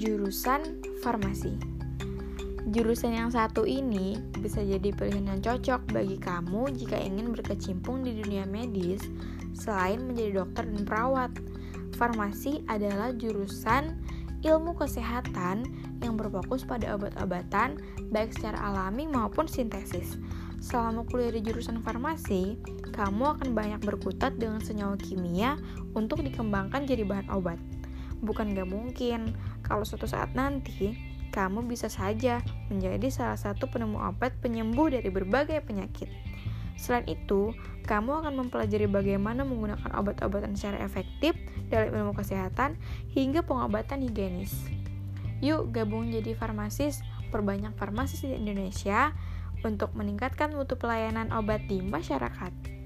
jurusan farmasi. Jurusan yang satu ini bisa jadi pilihan yang cocok bagi kamu jika ingin berkecimpung di dunia medis selain menjadi dokter dan perawat. Farmasi adalah jurusan ilmu kesehatan yang berfokus pada obat-obatan baik secara alami maupun sintesis. Selama kuliah di jurusan farmasi, kamu akan banyak berkutat dengan senyawa kimia untuk dikembangkan jadi bahan obat. Bukan gak mungkin, kalau suatu saat nanti, kamu bisa saja menjadi salah satu penemu obat penyembuh dari berbagai penyakit. Selain itu, kamu akan mempelajari bagaimana menggunakan obat-obatan secara efektif dalam ilmu kesehatan hingga pengobatan higienis. Yuk gabung jadi farmasis, perbanyak farmasis di Indonesia untuk meningkatkan mutu pelayanan obat di masyarakat.